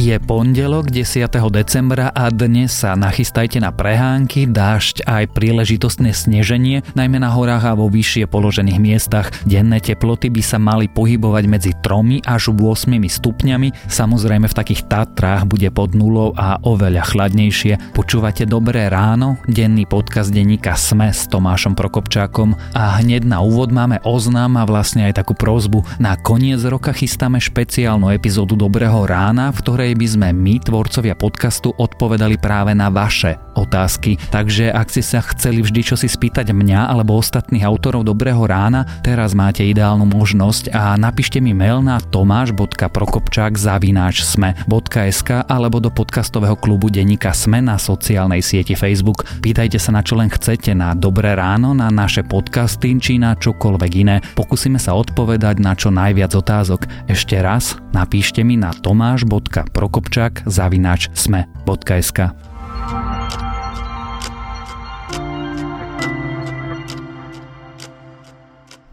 Je pondelok 10. decembra a dnes sa nachystajte na prehánky, dážď aj príležitostné sneženie, najmä na horách a vo vyššie položených miestach. Denné teploty by sa mali pohybovať medzi 3 až 8 stupňami, samozrejme v takých Tatrách bude pod nulou a oveľa chladnejšie. Počúvate Dobré ráno, denný podcast denníka Sme s Tomášom Prokopčákom a hneď na úvod máme oznám a vlastne aj takú prozbu. Na koniec roka chystáme špeciálnu epizódu Dobrého rána, v ktorej ktorej by sme my, tvorcovia podcastu, odpovedali práve na vaše otázky. Takže ak ste sa chceli vždy čo si spýtať mňa alebo ostatných autorov Dobrého rána, teraz máte ideálnu možnosť a napíšte mi mail na tomáš.prokopčák zavináč sme.sk alebo do podcastového klubu Denika Sme na sociálnej sieti Facebook. Pýtajte sa na čo len chcete, na Dobré ráno, na naše podcasty či na čokoľvek iné. Pokúsime sa odpovedať na čo najviac otázok. Ešte raz napíšte mi na tomáš.prokopčák prokopčák zavináč sme.sk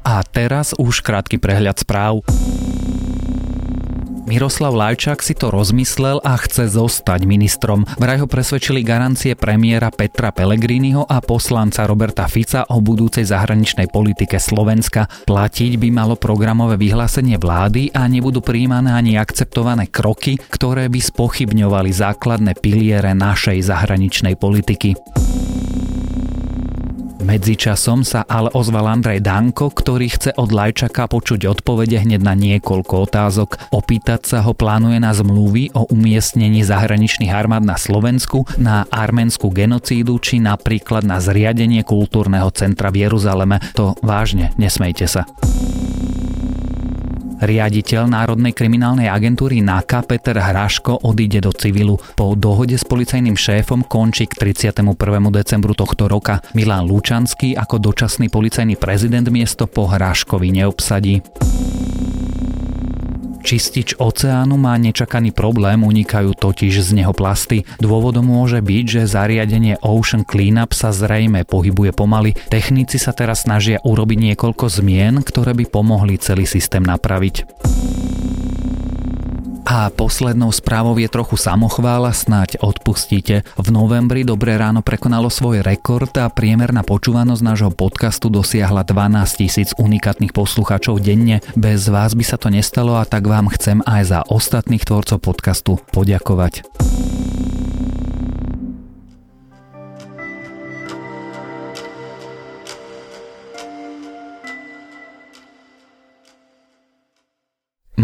A teraz už krátky prehľad správ. Miroslav Lajčák si to rozmyslel a chce zostať ministrom. Vraj ho presvedčili garancie premiéra Petra Pellegriniho a poslanca Roberta Fica o budúcej zahraničnej politike Slovenska. Platiť by malo programové vyhlásenie vlády a nebudú príjmané ani akceptované kroky, ktoré by spochybňovali základné piliere našej zahraničnej politiky. Medzičasom sa ale ozval Andrej Danko, ktorý chce od Lajčaka počuť odpovede hneď na niekoľko otázok. Opýtať sa ho plánuje na zmluvy o umiestnení zahraničných armád na Slovensku, na arménskú genocídu či napríklad na zriadenie kultúrneho centra v Jeruzaleme. To vážne, nesmejte sa. Riaditeľ Národnej kriminálnej agentúry NAKA Peter Hraško odíde do civilu. Po dohode s policajným šéfom končí k 31. decembru tohto roka. Milan Lučanský ako dočasný policajný prezident miesto po Hraškovi neobsadí. Čistič oceánu má nečakaný problém, unikajú totiž z neho plasty. Dôvodom môže byť, že zariadenie Ocean Cleanup sa zrejme pohybuje pomaly. Technici sa teraz snažia urobiť niekoľko zmien, ktoré by pomohli celý systém napraviť. A poslednou správou je trochu samochvála, snáď odpustíte. V novembri Dobré ráno prekonalo svoj rekord a priemerná počúvanosť nášho podcastu dosiahla 12 tisíc unikátnych poslucháčov denne. Bez vás by sa to nestalo a tak vám chcem aj za ostatných tvorcov podcastu poďakovať.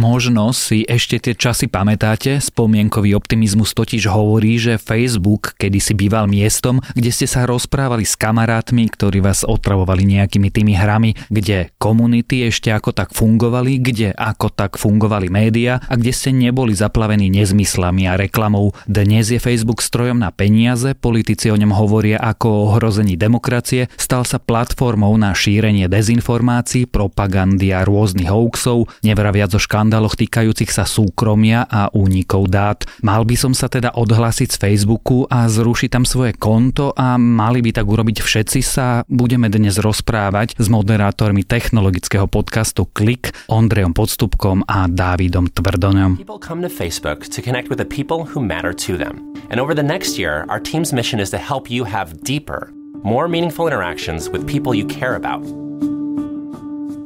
Možno si ešte tie časy pamätáte, spomienkový optimizmus totiž hovorí, že Facebook kedysi býval miestom, kde ste sa rozprávali s kamarátmi, ktorí vás otravovali nejakými tými hrami, kde komunity ešte ako tak fungovali, kde ako tak fungovali média a kde ste neboli zaplavení nezmyslami a reklamou. Dnes je Facebook strojom na peniaze, politici o ňom hovoria ako o ohrození demokracie, stal sa platformou na šírenie dezinformácií, propagandy a rôznych hoaxov, nevraviac o škandál škandáloch týkajúcich sa súkromia a únikov dát. Mal by som sa teda odhlásiť z Facebooku a zrušiť tam svoje konto a mali by tak urobiť všetci sa. Budeme dnes rozprávať s moderátormi technologického podcastu Klik, Ondrejom Podstupkom a Dávidom Tvrdoňom. And over the next year, our team's mission is to help you have deeper, more meaningful interactions with people you care about.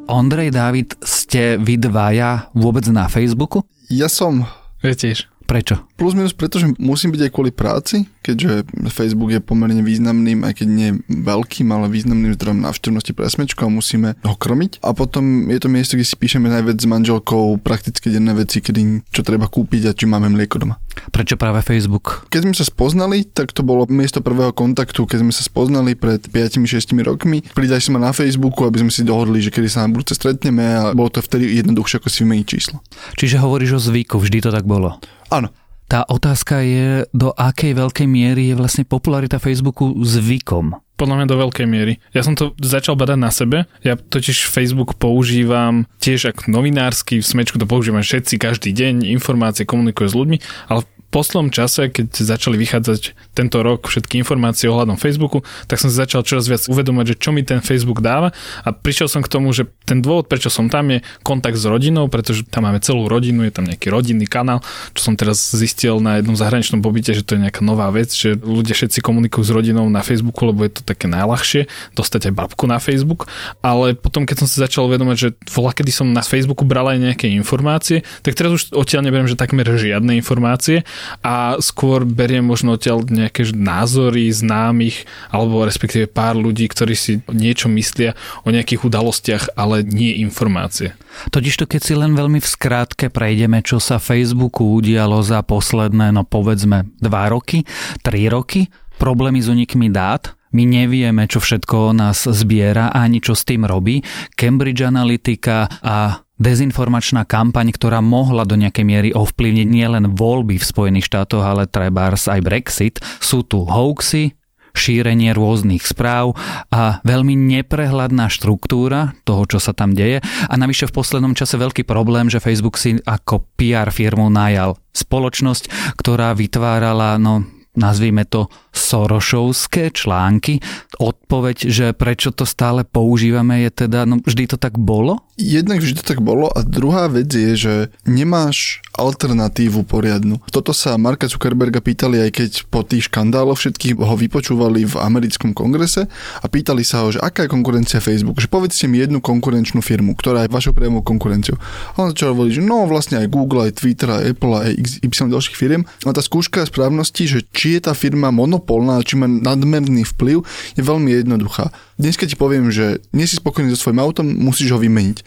Ondrej, David, ste vy dvaja vôbec na Facebooku? Ja som. Ja tiež. Prečo? Plus minus, pretože musím byť aj kvôli práci, keďže Facebook je pomerne významným, aj keď nie veľkým, ale významným zdrojom návštevnosti pre smečku a musíme ho krmiť. A potom je to miesto, kde si píšeme najviac s manželkou prakticky denné veci, kedy čo treba kúpiť a či máme mlieko doma. Prečo práve Facebook? Keď sme sa spoznali, tak to bolo miesto prvého kontaktu, keď sme sa spoznali pred 5-6 rokmi. Pridaj si ma na Facebooku, aby sme si dohodli, že kedy sa na budúce stretneme a bolo to vtedy jednoduchšie ako si vymeniť číslo. Čiže hovoríš o zvyku, vždy to tak bolo? Áno. Tá otázka je, do akej veľkej miery je vlastne popularita Facebooku zvykom. Podľa mňa do veľkej miery. Ja som to začal badať na sebe. Ja totiž Facebook používam tiež ako novinársky, v smečku to používam všetci každý deň, informácie komunikujú s ľuďmi, ale poslednom čase, keď začali vychádzať tento rok všetky informácie ohľadom Facebooku, tak som si začal čoraz viac uvedomať, že čo mi ten Facebook dáva. A prišiel som k tomu, že ten dôvod, prečo som tam je kontakt s rodinou, pretože tam máme celú rodinu, je tam nejaký rodinný kanál, čo som teraz zistil na jednom zahraničnom pobyte, že to je nejaká nová vec, že ľudia všetci komunikujú s rodinou na Facebooku, lebo je to také najľahšie dostať aj babku na Facebook, ale potom keď som si začal uvedomať, že voľa kedy som na Facebooku bral aj nejaké informácie, tak teraz už odtiaľ neberiem, že takmer žiadne informácie a skôr beriem možno odtiaľ nejaké názory známych alebo respektíve pár ľudí, ktorí si niečo myslia o nejakých udalostiach, ale nie informácie. Totižto keď si len veľmi v skrátke prejdeme, čo sa Facebooku udialo za posledné, no povedzme, dva roky, tri roky, problémy s unikmi dát, my nevieme, čo všetko nás zbiera ani čo s tým robí. Cambridge Analytica a dezinformačná kampaň, ktorá mohla do nejakej miery ovplyvniť nielen voľby v Spojených štátoch, ale trebárs aj Brexit. Sú tu hoaxy, šírenie rôznych správ a veľmi neprehľadná štruktúra toho, čo sa tam deje. A navyše v poslednom čase veľký problém, že Facebook si ako PR firmu najal spoločnosť, ktorá vytvárala no, nazvime to Sorošovské články. Odpoveď, že prečo to stále používame je teda, no vždy to tak bolo? Jednak vždy to tak bolo a druhá vec je, že nemáš alternatívu poriadnu. Toto sa Marka Zuckerberga pýtali aj keď po tých škandáloch všetkých ho vypočúvali v americkom kongrese a pýtali sa ho, že aká je konkurencia Facebook, že povedzte mi jednu konkurenčnú firmu, ktorá je vašou priamou konkurenciou. A on začal hovoriť, že no vlastne aj Google, aj Twitter, aj Apple, aj XY ďalších firiem. A tá skúška správnosti, že či je tá firma monopolná, či má nadmerný vplyv, je veľmi jednoduchá. Dnes keď ti poviem, že nie si spokojný so svojím autom, musíš ho vymeniť.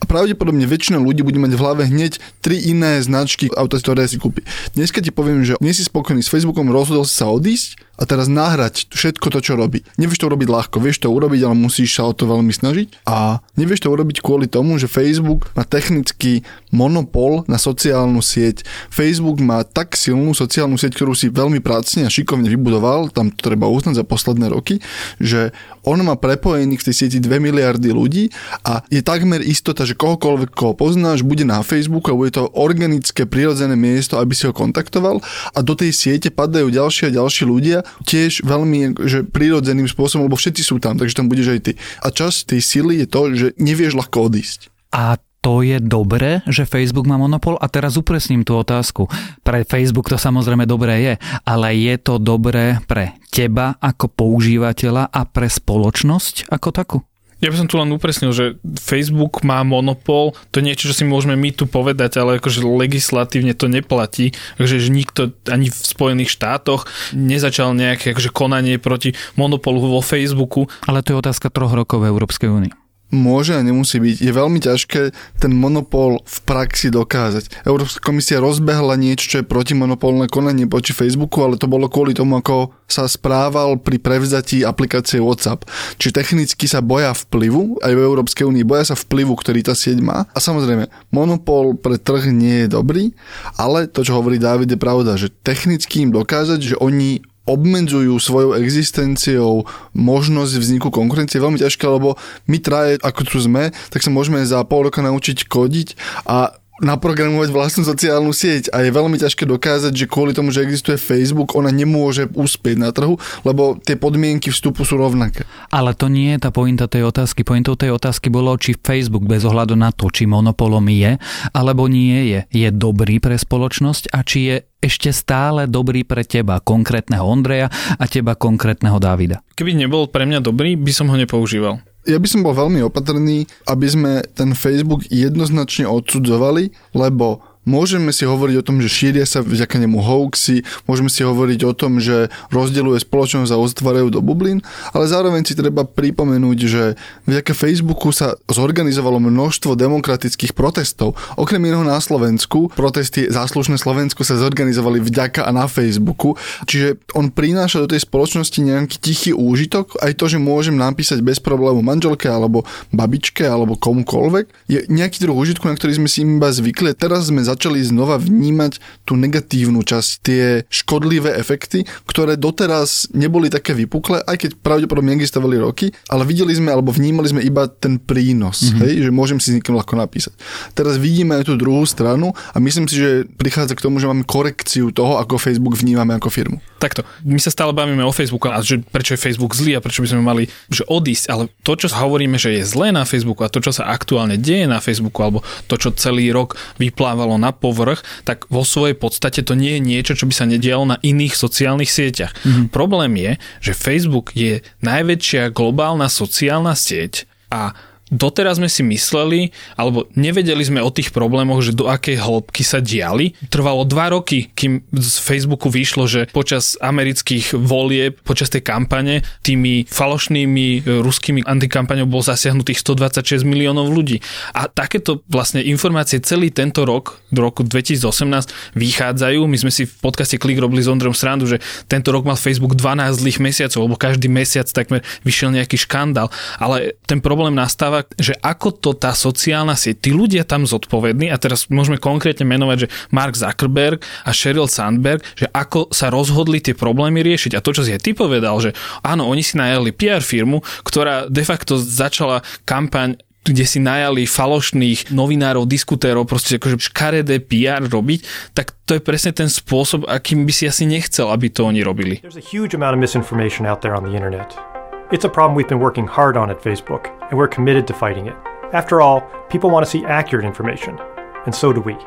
A pravdepodobne väčšina ľudí bude mať v hlave hneď tri iné značky auta, ktoré si kúpi. Dnes keď ti poviem, že nie si spokojný s Facebookom, rozhodol si sa odísť a teraz nahrať všetko to, čo robí. Nevieš to urobiť ľahko, vieš to urobiť, ale musíš sa o to veľmi snažiť. A nevieš to urobiť kvôli tomu, že Facebook má technický monopol na sociálnu sieť. Facebook má tak silnú sociálnu sieť, ktorú si veľmi pracne a šikovne vybudoval, tam to treba uznať za posledné roky, že on má prepojených v tej sieti 2 miliardy ľudí a je takmer istota, že kohokoľvek, koho poznáš, bude na Facebooku a bude to organické, prirodzené miesto, aby si ho kontaktoval a do tej siete padajú ďalšie a ďalší ľudia, tiež veľmi že prirodzeným spôsobom, lebo všetci sú tam, takže tam budeš aj ty. A čas tej sily je to, že nevieš ľahko odísť. A to je dobré, že Facebook má monopol? A teraz upresním tú otázku. Pre Facebook to samozrejme dobré je, ale je to dobré pre teba ako používateľa a pre spoločnosť ako takú? Ja by som tu len upresnil, že Facebook má monopol, to je niečo, čo si môžeme my tu povedať, ale akože legislatívne to neplatí, že nikto ani v Spojených štátoch nezačal nejaké akože konanie proti monopolu vo Facebooku. Ale to je otázka troch rokov v Európskej únii môže a nemusí byť. Je veľmi ťažké ten monopol v praxi dokázať. Európska komisia rozbehla niečo, čo je protimonopolné konanie voči Facebooku, ale to bolo kvôli tomu, ako sa správal pri prevzatí aplikácie WhatsApp. Čiže technicky sa boja vplyvu, aj v Európskej únii boja sa vplyvu, ktorý tá sieť má. A samozrejme, monopol pre trh nie je dobrý, ale to, čo hovorí David, je pravda, že technicky im dokázať, že oni obmedzujú svojou existenciou možnosť vzniku konkurencie je veľmi ťažké, lebo my traje, ako tu sme, tak sa môžeme za pol roka naučiť kodiť a naprogramovať vlastnú sociálnu sieť a je veľmi ťažké dokázať, že kvôli tomu, že existuje Facebook, ona nemôže uspieť na trhu, lebo tie podmienky vstupu sú rovnaké. Ale to nie je tá pointa tej otázky. Pointou tej otázky bolo, či Facebook bez ohľadu na to, či monopolom je, alebo nie je, je dobrý pre spoločnosť a či je ešte stále dobrý pre teba, konkrétneho Ondreja a teba, konkrétneho Davida. Keby nebol pre mňa dobrý, by som ho nepoužíval. Ja by som bol veľmi opatrný, aby sme ten Facebook jednoznačne odsudzovali, lebo Môžeme si hovoriť o tom, že šíria sa vďaka nemu hoaxy, môžeme si hovoriť o tom, že rozdeľuje spoločnosť a oztvárajú do bublín, ale zároveň si treba pripomenúť, že vďaka Facebooku sa zorganizovalo množstvo demokratických protestov. Okrem iného na Slovensku, protesty záslušné Slovensku sa zorganizovali vďaka a na Facebooku, čiže on prináša do tej spoločnosti nejaký tichý úžitok, aj to, že môžem napísať bez problému manželke alebo babičke alebo komukoľvek, je nejaký druh úžitku, na ktorý sme si iba zvykli. Teraz sme začali znova vnímať tú negatívnu časť, tie škodlivé efekty, ktoré doteraz neboli také vypuklé, aj keď pravdepodobne existovali roky, ale videli sme alebo vnímali sme iba ten prínos, mm-hmm. hej, že môžem si s niekým ľahko napísať. Teraz vidíme aj tú druhú stranu a myslím si, že prichádza k tomu, že máme korekciu toho, ako Facebook vnímame ako firmu. Takto, my sa stále bavíme o Facebooku a že prečo je Facebook zlý a prečo by sme mali že odísť, ale to, čo hovoríme, že je zlé na Facebooku a to, čo sa aktuálne deje na Facebooku alebo to, čo celý rok vyplávalo na povrch, tak vo svojej podstate to nie je niečo, čo by sa nedialo na iných sociálnych sieťach. Mm-hmm. Problém je, že Facebook je najväčšia globálna sociálna sieť a doteraz sme si mysleli, alebo nevedeli sme o tých problémoch, že do akej hĺbky sa diali. Trvalo dva roky, kým z Facebooku vyšlo, že počas amerických volieb, počas tej kampane, tými falošnými e, ruskými antikampaňou bol zasiahnutých 126 miliónov ľudí. A takéto vlastne informácie celý tento rok, do roku 2018, vychádzajú. My sme si v podcaste Klik robili s Ondrejom Srandu, že tento rok mal Facebook 12 zlých mesiacov, lebo každý mesiac takmer vyšiel nejaký škandál. Ale ten problém nastáva že ako to tá sociálna sieť, tí ľudia tam zodpovední, a teraz môžeme konkrétne menovať, že Mark Zuckerberg a Sheryl Sandberg, že ako sa rozhodli tie problémy riešiť. A to, čo si aj ty povedal, že áno, oni si najali PR firmu, ktorá de facto začala kampaň kde si najali falošných novinárov, diskutérov, proste akože škaredé PR robiť, tak to je presne ten spôsob, akým by si asi nechcel, aby to oni robili. There's a huge amount of misinformation out there on the internet. It's a problem we've been working hard on at Facebook, and we're committed to fighting it. After all, people want to see accurate information, and so do we.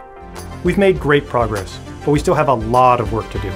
We've made great progress, but we still have a lot of work to do.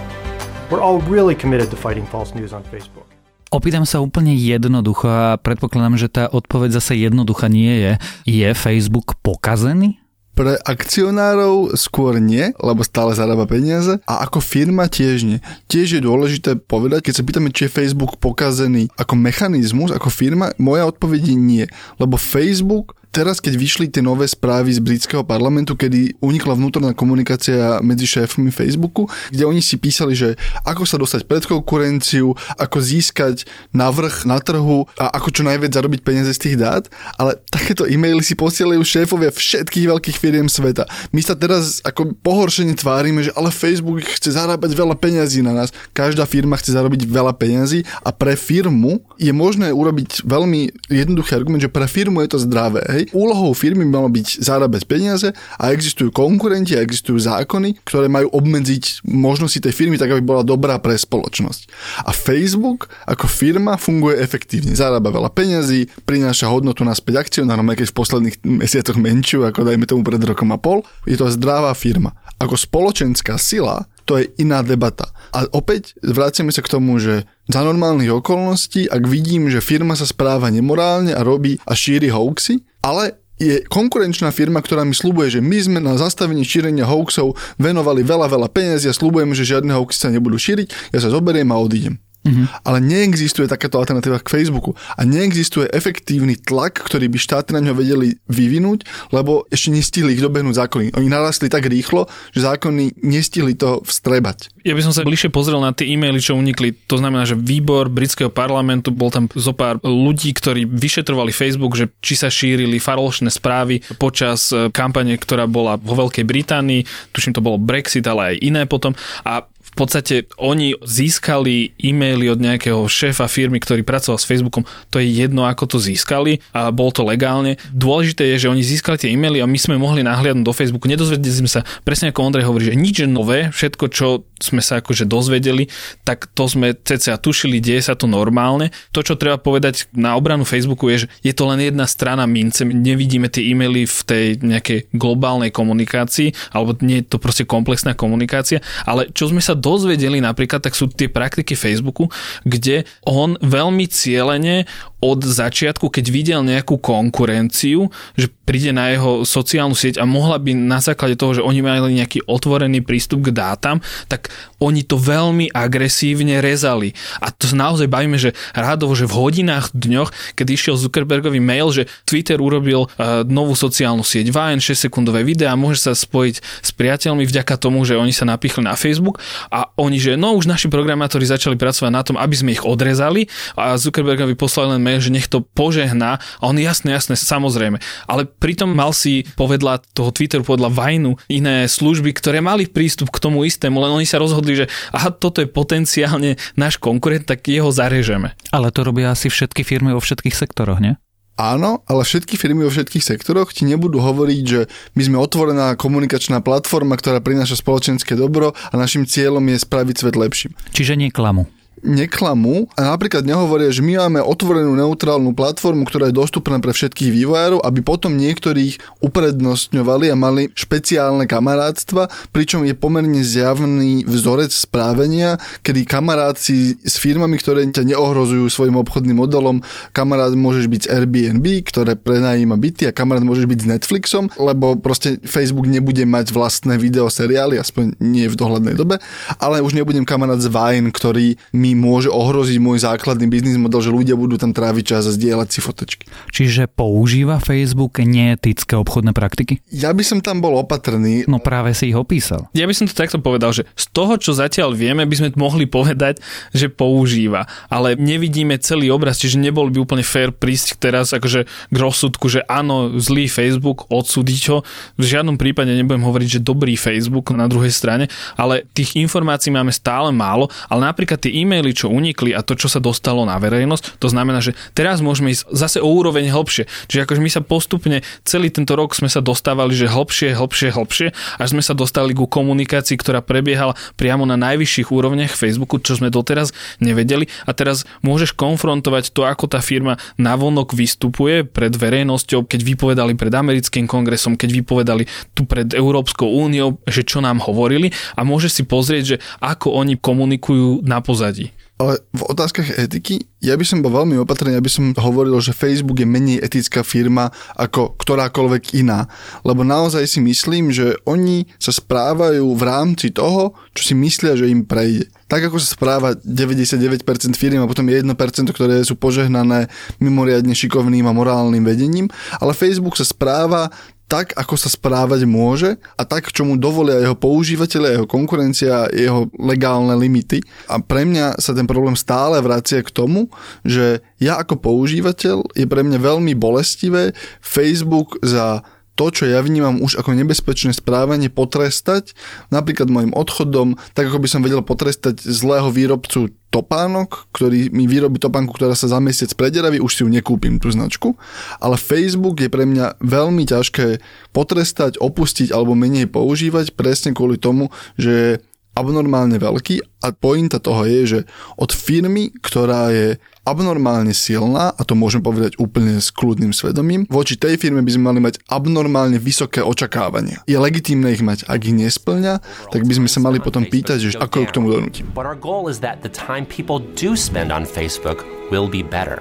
We're all really committed to fighting false news on Facebook. Opýtam sa úplne jednoducho a predpokladám, že tá odpoveď zase jednoduchá nie je. Je Facebook pokazený? Pre akcionárov skôr nie, lebo stále zarába peniaze a ako firma tiež nie. Tiež je dôležité povedať, keď sa pýtame, či je Facebook pokazený ako mechanizmus, ako firma, moja odpoveď je nie, lebo Facebook teraz, keď vyšli tie nové správy z britského parlamentu, kedy unikla vnútorná komunikácia medzi šéfmi Facebooku, kde oni si písali, že ako sa dostať pred konkurenciu, ako získať navrh na trhu a ako čo najviac zarobiť peniaze z tých dát, ale takéto e-maily si posielajú šéfovia všetkých veľkých firiem sveta. My sa teraz ako pohoršene tvárime, že ale Facebook chce zarábať veľa peňazí na nás. Každá firma chce zarobiť veľa peňazí a pre firmu je možné urobiť veľmi jednoduchý argument, že pre firmu je to zdravé. Hej? Úlohou firmy by malo byť zarábať peniaze a existujú konkurenti a existujú zákony, ktoré majú obmedziť možnosti tej firmy tak, aby bola dobrá pre spoločnosť. A Facebook ako firma funguje efektívne. Zarába veľa peňazí, prináša hodnotu naspäť akcionárom, aj keď v posledných mesiacoch menšiu, ako dajme tomu pred rokom a pol. Je to zdravá firma. Ako spoločenská sila to je iná debata. A opäť vraciame sa k tomu, že za normálnych okolností, ak vidím, že firma sa správa nemorálne a robí a šíri hoaxy, ale je konkurenčná firma, ktorá mi slúbuje, že my sme na zastavení šírenia hoaxov venovali veľa, veľa peniazí a slúbujeme, že žiadne hoaxy sa nebudú šíriť, ja sa zoberiem a odídem. Mm-hmm. Ale neexistuje takáto alternatíva k Facebooku a neexistuje efektívny tlak, ktorý by štáty na ňo vedeli vyvinúť, lebo ešte nestihli ich dobehnúť zákony. Oni narastli tak rýchlo, že zákony nestihli to vstrebať. Ja by som sa bližšie pozrel na tie e-maily, čo unikli. To znamená, že výbor britského parlamentu, bol tam zo pár ľudí, ktorí vyšetrovali Facebook, že či sa šírili falošné správy počas e, kampane, ktorá bola vo Veľkej Británii. Tuším, to bolo Brexit, ale aj iné potom. A podstate oni získali e-maily od nejakého šéfa firmy, ktorý pracoval s Facebookom, to je jedno, ako to získali a bolo to legálne. Dôležité je, že oni získali tie e-maily a my sme mohli nahliadnúť do Facebooku. Nedozvedeli sme sa, presne ako Ondrej hovorí, že nič nové, všetko, čo sme sa akože dozvedeli, tak to sme cca tušili, deje sa to normálne. To, čo treba povedať na obranu Facebooku je, že je to len jedna strana mince. Nevidíme tie e-maily v tej nejakej globálnej komunikácii, alebo nie je to proste komplexná komunikácia, ale čo sme sa dozvedeli napríklad, tak sú tie praktiky Facebooku, kde on veľmi cieľene od začiatku, keď videl nejakú konkurenciu, že príde na jeho sociálnu sieť a mohla by na základe toho, že oni mali nejaký otvorený prístup k dátam, tak oni to veľmi agresívne rezali. A to naozaj bavíme, že rádovo, že v hodinách, dňoch, keď išiel Zuckerbergový mail, že Twitter urobil uh, novú sociálnu sieť Vine, 6 sekundové videá, môže sa spojiť s priateľmi vďaka tomu, že oni sa napichli na Facebook a oni, že no už naši programátori začali pracovať na tom, aby sme ich odrezali a Zuckerbergovi poslali len mail, že nech to požehná a on jasné, jasné, samozrejme. Ale pritom mal si povedla toho Twitteru, povedla Vajnu, iné služby, ktoré mali prístup k tomu istému, len oni sa rozhodli, že aha, toto je potenciálne náš konkurent, tak jeho zarežeme. Ale to robia asi všetky firmy vo všetkých sektoroch, nie? Áno, ale všetky firmy vo všetkých sektoroch ti nebudú hovoriť, že my sme otvorená komunikačná platforma, ktorá prináša spoločenské dobro a našim cieľom je spraviť svet lepším. Čiže nie klamu neklamú a napríklad nehovoria, že my máme otvorenú neutrálnu platformu, ktorá je dostupná pre všetkých vývojárov, aby potom niektorých uprednostňovali a mali špeciálne kamarátstva, pričom je pomerne zjavný vzorec správenia, kedy kamaráci s firmami, ktoré ťa neohrozujú svojim obchodným modelom, kamarát môžeš byť z Airbnb, ktoré prenajíma byty a kamarát môžeš byť s Netflixom, lebo proste Facebook nebude mať vlastné videoseriály, aspoň nie v dohľadnej dobe, ale už nebudem kamarát z Vine, ktorý mi mi môže ohroziť môj základný biznis model, že ľudia budú tam tráviť čas a zdieľať si fotečky. Čiže používa Facebook neetické obchodné praktiky? Ja by som tam bol opatrný. No práve si ich opísal. Ja by som to takto povedal, že z toho, čo zatiaľ vieme, by sme mohli povedať, že používa. Ale nevidíme celý obraz, čiže nebol by úplne fair prísť teraz akože k rozsudku, že áno, zlý Facebook, odsúdiť ho. V žiadnom prípade nebudem hovoriť, že dobrý Facebook na druhej strane, ale tých informácií máme stále málo, ale napríklad tie e e-maily, čo unikli a to, čo sa dostalo na verejnosť, to znamená, že teraz môžeme ísť zase o úroveň hlbšie. Čiže akože my sa postupne, celý tento rok sme sa dostávali, že hlbšie, hlbšie, hlbšie, až sme sa dostali ku komunikácii, ktorá prebiehala priamo na najvyšších úrovniach Facebooku, čo sme doteraz nevedeli. A teraz môžeš konfrontovať to, ako tá firma navonok vystupuje pred verejnosťou, keď vypovedali pred americkým kongresom, keď vypovedali tu pred Európskou úniou, že čo nám hovorili a môžeš si pozrieť, že ako oni komunikujú na pozadí ale v otázkach etiky, ja by som bol veľmi opatrný, aby som hovoril, že Facebook je menej etická firma ako ktorákoľvek iná. Lebo naozaj si myslím, že oni sa správajú v rámci toho, čo si myslia, že im prejde. Tak ako sa správa 99% firm a potom 1%, ktoré sú požehnané mimoriadne šikovným a morálnym vedením, ale Facebook sa správa tak, ako sa správať môže a tak, čo mu dovolia jeho používateľe, jeho konkurencia, jeho legálne limity. A pre mňa sa ten problém stále vracia k tomu, že ja ako používateľ je pre mňa veľmi bolestivé Facebook za to, čo ja vnímam už ako nebezpečné správanie, potrestať, napríklad môjim odchodom, tak ako by som vedel potrestať zlého výrobcu topánok, ktorý mi vyrobí topánku, ktorá sa za mesiac prederaví, už si ju nekúpim, tú značku. Ale Facebook je pre mňa veľmi ťažké potrestať, opustiť alebo menej používať presne kvôli tomu, že abnormálne veľký a pointa toho je, že od firmy, ktorá je abnormálne silná, a to môžem povedať úplne s kľudným svedomím, voči tej firme by sme mali mať abnormálne vysoké očakávania. Je legitímne ich mať, ak ich nesplňa, tak by sme sa mali potom pýtať, že ako ju k tomu donútime. But our goal is that the time people do spend on Facebook will be better.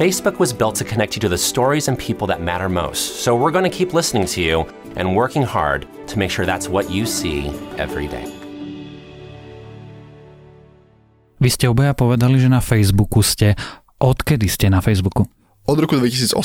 Facebook was built to connect you to the stories and people that matter most. So we're going to keep listening to you and working hard to make sure that's what you see every day. Vy ste obaja povedali, že na Facebooku ste. Odkedy ste na Facebooku? Od roku 2008.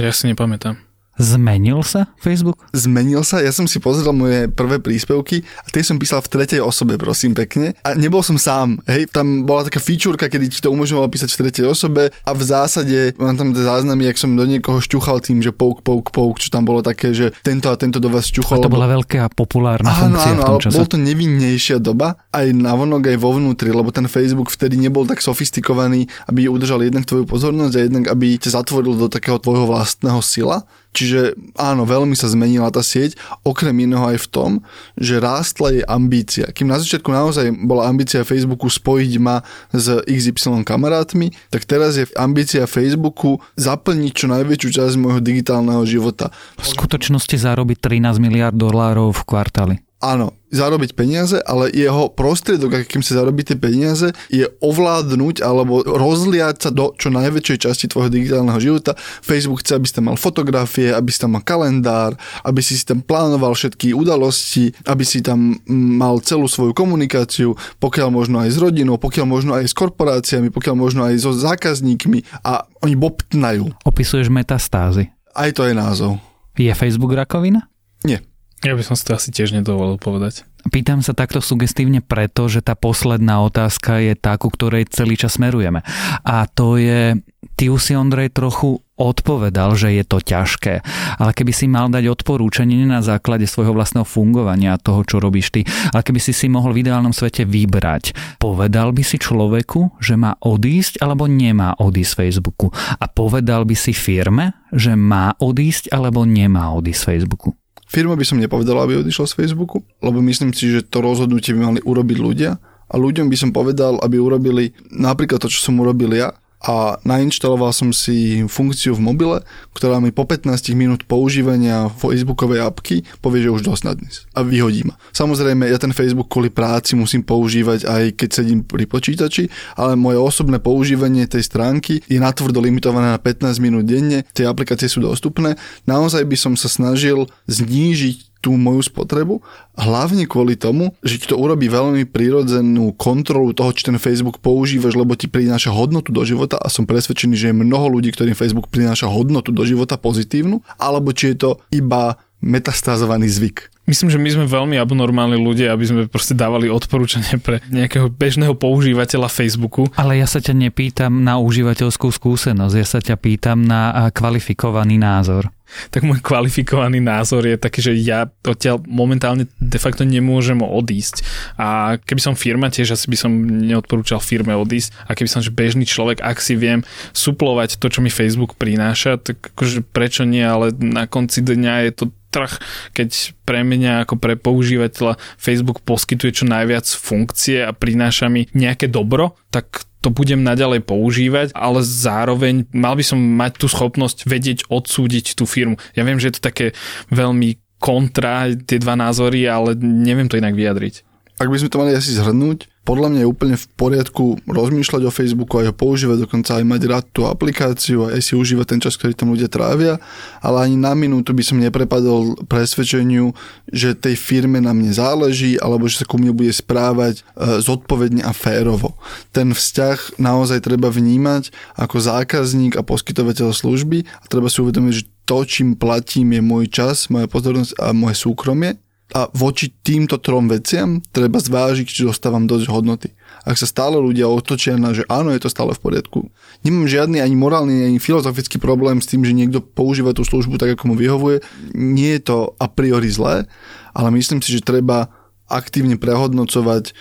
Ja si nepamätám. Zmenil sa Facebook? Zmenil sa, ja som si pozrel moje prvé príspevky a tie som písal v tretej osobe, prosím pekne. A nebol som sám, hej, tam bola taká fičúrka, kedy ti to umožňovalo písať v tretej osobe a v zásade mám tam záznamy, jak som do niekoho šťuchal tým, že pouk, pouk, pouk, čo tam bolo také, že tento a tento do vás šťuchal. A to bola veľká populárna áno, funkcia áno, v tom čase. bol to nevinnejšia doba, aj navonok, aj vo vnútri, lebo ten Facebook vtedy nebol tak sofistikovaný, aby udržal jednak tvoju pozornosť a jednak aby ťa zatvoril do takého tvojho vlastného sila. Čiže áno, veľmi sa zmenila tá sieť, okrem iného aj v tom, že rástla jej ambícia. Kým na začiatku naozaj bola ambícia Facebooku spojiť ma s XY kamarátmi, tak teraz je ambícia Facebooku zaplniť čo najväčšiu časť môjho digitálneho života. V skutočnosti zarobiť 13 miliard dolárov v kvartáli. Áno, zarobiť peniaze, ale jeho prostriedok, akým sa zarobí tie peniaze, je ovládnuť alebo rozliať sa do čo najväčšej časti tvojho digitálneho života. Facebook chce, aby ste mal fotografie, aby si tam mal kalendár, aby si si tam plánoval všetky udalosti, aby si tam mal celú svoju komunikáciu, pokiaľ možno aj s rodinou, pokiaľ možno aj s korporáciami, pokiaľ možno aj so zákazníkmi a oni bobtnajú. Opisuješ metastázy. Aj to je názov. Je Facebook rakovina? Nie. Ja by som si to asi tiež nedovolil povedať. Pýtam sa takto sugestívne preto, že tá posledná otázka je tá, ku ktorej celý čas smerujeme. A to je, ty už si Ondrej trochu odpovedal, že je to ťažké. Ale keby si mal dať odporúčanie nie na základe svojho vlastného fungovania, toho, čo robíš ty, ale keby si si mohol v ideálnom svete vybrať, povedal by si človeku, že má odísť alebo nemá odísť z Facebooku. A povedal by si firme, že má odísť alebo nemá odísť z Facebooku. Firma by som nepovedal, aby odišla z Facebooku, lebo myslím si, že to rozhodnutie by mali urobiť ľudia a ľuďom by som povedal, aby urobili napríklad to, čo som urobil ja, a nainštaloval som si funkciu v mobile, ktorá mi po 15 minút používania Facebookovej apky povie, že už dosť na dnes a vyhodí. Samozrejme, ja ten Facebook kvôli práci musím používať aj keď sedím pri počítači, ale moje osobné používanie tej stránky je natvrdo limitované na 15 minút denne, tie aplikácie sú dostupné. Naozaj by som sa snažil znížiť tú moju spotrebu, hlavne kvôli tomu, že ti to urobí veľmi prirodzenú kontrolu toho, či ten Facebook používaš, lebo ti prináša hodnotu do života a som presvedčený, že je mnoho ľudí, ktorým Facebook prináša hodnotu do života pozitívnu, alebo či je to iba metastázovaný zvyk. Myslím, že my sme veľmi abnormálni ľudia, aby sme proste dávali odporúčanie pre nejakého bežného používateľa Facebooku. Ale ja sa ťa nepýtam na užívateľskú skúsenosť, ja sa ťa pýtam na kvalifikovaný názor tak môj kvalifikovaný názor je taký, že ja odtiaľ momentálne de facto nemôžem odísť. A keby som firma, tiež asi by som neodporúčal firme odísť. A keby som že bežný človek, ak si viem suplovať to, čo mi Facebook prináša, tak akože prečo nie, ale na konci dňa je to trh, keď pre mňa ako pre používateľa Facebook poskytuje čo najviac funkcie a prináša mi nejaké dobro, tak to budem naďalej používať, ale zároveň mal by som mať tú schopnosť vedieť odsúdiť tú firmu. Ja viem, že je to také veľmi kontra tie dva názory, ale neviem to inak vyjadriť. Ak by sme to mali asi zhrnúť, podľa mňa je úplne v poriadku rozmýšľať o Facebooku, aj ho používať, dokonca aj mať rád tú aplikáciu a aj si užívať ten čas, ktorý tam ľudia trávia, ale ani na minútu by som neprepadol presvedčeniu, že tej firme na mne záleží, alebo že sa ku mne bude správať e, zodpovedne a férovo. Ten vzťah naozaj treba vnímať ako zákazník a poskytovateľ služby a treba si uvedomiť, že to, čím platím, je môj čas, moja pozornosť a moje súkromie a voči týmto trom veciam treba zvážiť, či dostávam dosť hodnoty. Ak sa stále ľudia otočia na, že áno, je to stále v poriadku. Nemám žiadny ani morálny, ani filozofický problém s tým, že niekto používa tú službu tak, ako mu vyhovuje. Nie je to a priori zlé, ale myslím si, že treba aktívne prehodnocovať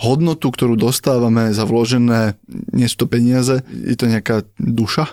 hodnotu, ktorú dostávame za vložené, nie sú to peniaze, je to nejaká duša,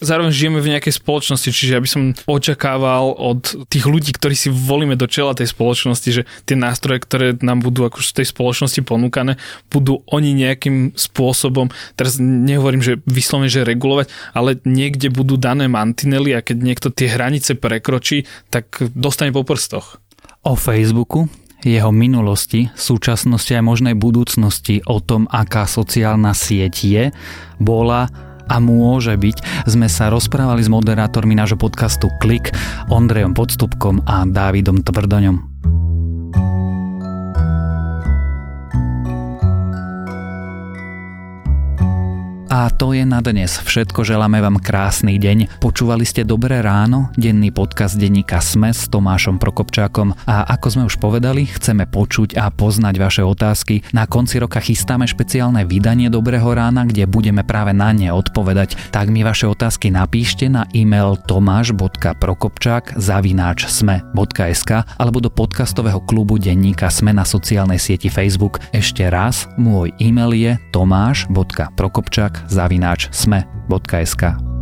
Zároveň žijeme v nejakej spoločnosti, čiže aby som očakával od tých ľudí, ktorí si volíme do čela tej spoločnosti, že tie nástroje, ktoré nám budú ako z tej spoločnosti ponúkané, budú oni nejakým spôsobom, teraz nehovorím, že vyslovene, že regulovať, ale niekde budú dané mantinely a keď niekto tie hranice prekročí, tak dostane po prstoch. O Facebooku jeho minulosti, súčasnosti a možnej budúcnosti, o tom, aká sociálna sieť je, bola a môže byť, sme sa rozprávali s moderátormi nášho podcastu Klik, Ondrejom Podstupkom a Dávidom Tvrdoňom. A to je na dnes všetko. Želáme vám krásny deň. Počúvali ste Dobré ráno, denný podcast denníka Sme s Tomášom Prokopčákom. A ako sme už povedali, chceme počuť a poznať vaše otázky. Na konci roka chystáme špeciálne vydanie Dobrého rána, kde budeme práve na ne odpovedať. Tak mi vaše otázky napíšte na e-mail tomáš.prokopčák zavináč sme.sk alebo do podcastového klubu denníka Sme na sociálnej sieti Facebook. Ešte raz, môj e-mail je tomáš.prokopčák zavináč sme.sk